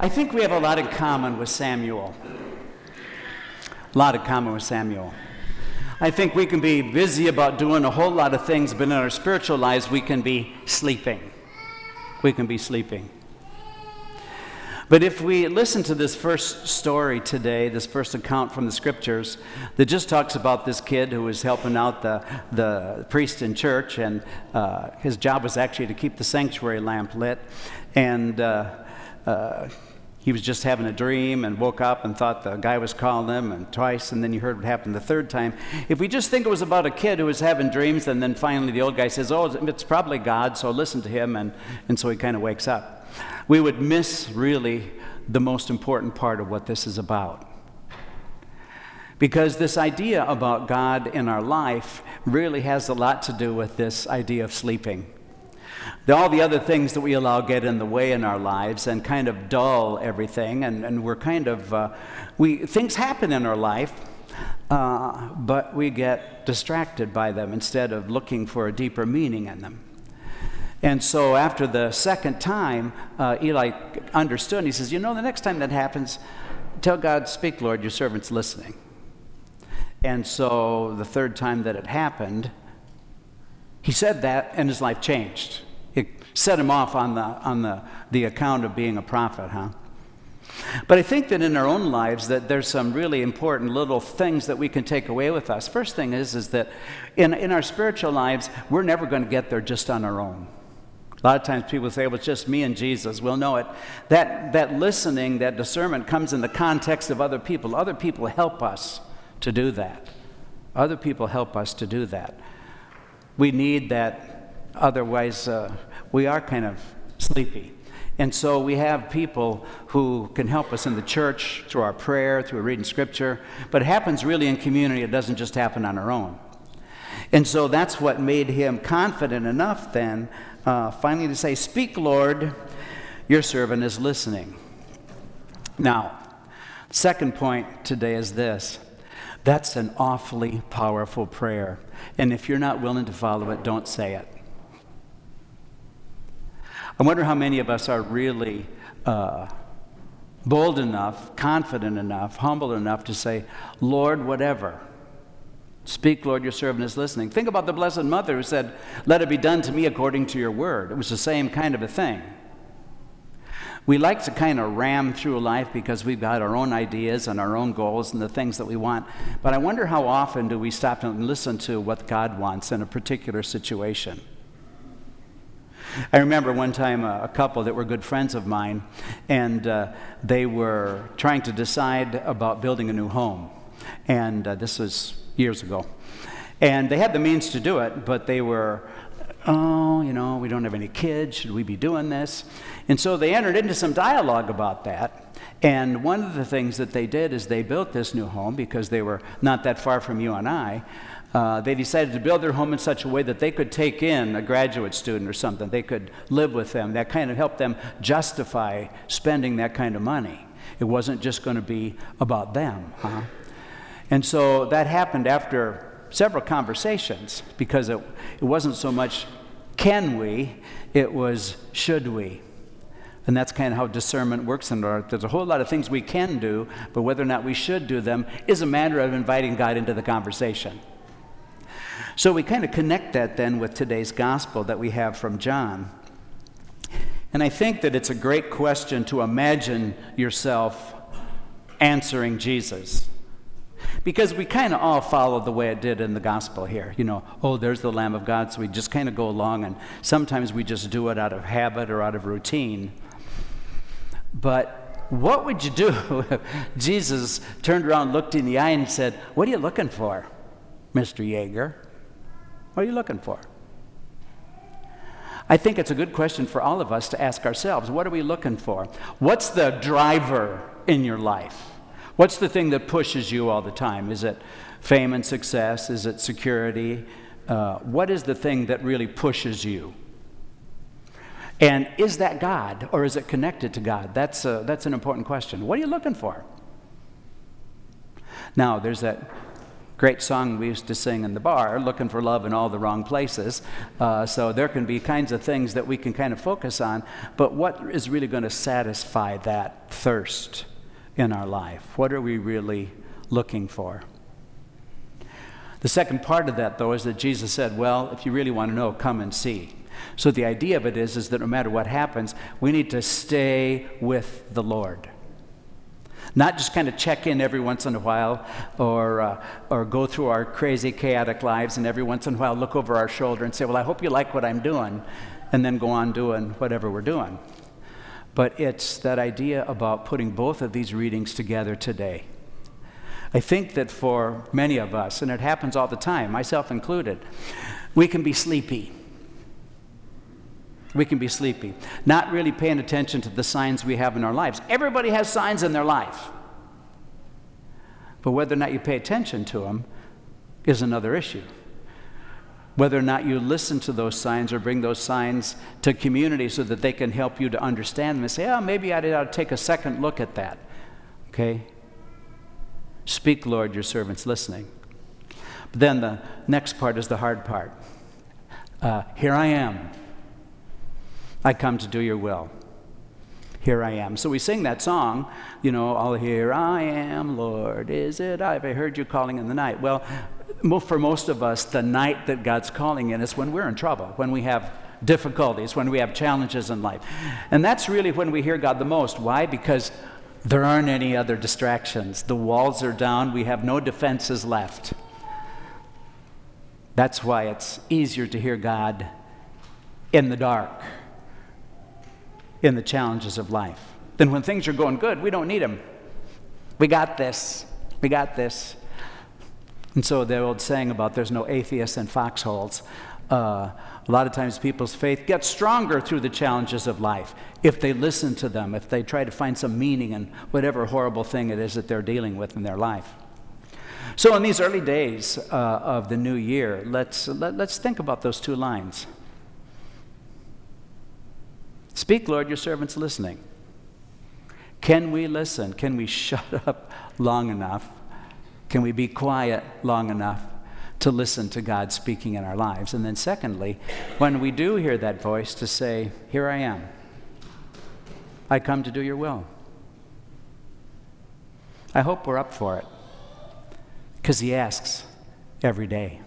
I think we have a lot in common with Samuel. A lot in common with Samuel. I think we can be busy about doing a whole lot of things, but in our spiritual lives, we can be sleeping. We can be sleeping. But if we listen to this first story today, this first account from the scriptures, that just talks about this kid who was helping out the, the priest in church, and uh, his job was actually to keep the sanctuary lamp lit. And uh, he was just having a dream and woke up and thought the guy was calling him and twice and then you heard what happened the third time. If we just think it was about a kid who was having dreams and then finally the old guy says oh it's probably god so listen to him and, and so he kind of wakes up. We would miss really the most important part of what this is about. Because this idea about god in our life really has a lot to do with this idea of sleeping all the other things that we allow get in the way in our lives and kind of dull everything. And, and we're kind of uh, we things happen in our life uh, but we get distracted by them instead of looking for a deeper meaning in them. And so after the second time uh, eli understood and he says you know the next time that happens tell god speak lord your servant's listening. And so the third time that it happened he said that and his life changed set him off on the, on the, the account of being a prophet, huh? But I think that in our own lives that there's some really important little things that we can take away with us. First thing is, is that in, in our spiritual lives, we're never going to get there just on our own. A lot of times people say, well, it's just me and Jesus. We'll know it. That, that listening, that discernment comes in the context of other people. Other people help us to do that. Other people help us to do that. We need that, otherwise, uh, we are kind of sleepy. And so we have people who can help us in the church through our prayer, through reading scripture, but it happens really in community. It doesn't just happen on our own. And so that's what made him confident enough then, uh, finally, to say, Speak, Lord, your servant is listening. Now, second point today is this that's an awfully powerful prayer. And if you're not willing to follow it, don't say it. I wonder how many of us are really uh, bold enough, confident enough, humble enough to say, Lord, whatever. Speak, Lord, your servant is listening. Think about the Blessed Mother who said, Let it be done to me according to your word. It was the same kind of a thing. We like to kind of ram through life because we've got our own ideas and our own goals and the things that we want. But I wonder how often do we stop and listen to what God wants in a particular situation? I remember one time a, a couple that were good friends of mine, and uh, they were trying to decide about building a new home. And uh, this was years ago. And they had the means to do it, but they were, oh, you know, we don't have any kids. Should we be doing this? And so they entered into some dialogue about that. And one of the things that they did is they built this new home because they were not that far from you and I. Uh, they decided to build their home in such a way that they could take in a graduate student or something. They could live with them. That kind of helped them justify spending that kind of money. It wasn't just going to be about them. Huh? And so that happened after several conversations because it, it wasn't so much can we, it was should we. And that's kind of how discernment works in art. There's a whole lot of things we can do, but whether or not we should do them is a matter of inviting God into the conversation. So we kind of connect that then with today's gospel that we have from John. And I think that it's a great question to imagine yourself answering Jesus. Because we kind of all follow the way it did in the gospel here. You know, oh, there's the Lamb of God. So we just kind of go along, and sometimes we just do it out of habit or out of routine. But what would you do if Jesus turned around, looked in the eye, and said, What are you looking for, Mr. Yeager? What are you looking for? I think it's a good question for all of us to ask ourselves. What are we looking for? What's the driver in your life? What's the thing that pushes you all the time? Is it fame and success? Is it security? Uh, what is the thing that really pushes you? And is that God or is it connected to God? That's, a, that's an important question. What are you looking for? Now, there's that great song we used to sing in the bar, looking for love in all the wrong places. Uh, so there can be kinds of things that we can kind of focus on, but what is really going to satisfy that thirst in our life? What are we really looking for? The second part of that, though, is that Jesus said, Well, if you really want to know, come and see. So the idea of it is, is that no matter what happens, we need to stay with the Lord. Not just kind of check in every once in a while or, uh, or go through our crazy, chaotic lives and every once in a while look over our shoulder and say, Well, I hope you like what I'm doing, and then go on doing whatever we're doing. But it's that idea about putting both of these readings together today. I think that for many of us, and it happens all the time, myself included, we can be sleepy. We can be sleepy, not really paying attention to the signs we have in our lives. Everybody has signs in their life. But whether or not you pay attention to them is another issue. Whether or not you listen to those signs or bring those signs to community so that they can help you to understand them and say, oh, maybe I ought to take a second look at that. Okay? Speak, Lord, your servant's listening. But then the next part is the hard part. Uh, here I am. I come to do your will. Here I am. So we sing that song, you know, all here I am, Lord, is it I? Have I heard you calling in the night? Well, for most of us, the night that God's calling in is when we're in trouble, when we have difficulties, when we have challenges in life. And that's really when we hear God the most. Why? Because there aren't any other distractions. The walls are down, we have no defenses left. That's why it's easier to hear God in the dark, in the challenges of life. Then when things are going good, we don't need them. We got this. We got this. And so the old saying about there's no atheists in foxholes. Uh, a lot of times people's faith gets stronger through the challenges of life if they listen to them, if they try to find some meaning in whatever horrible thing it is that they're dealing with in their life. So, in these early days uh, of the new year, let's, let, us let us think about those two lines. Speak, Lord, your servant's listening. Can we listen? Can we shut up long enough? Can we be quiet long enough to listen to God speaking in our lives. And then, secondly, when we do hear that voice, to say, Here I am. I come to do your will. I hope we're up for it because He asks every day.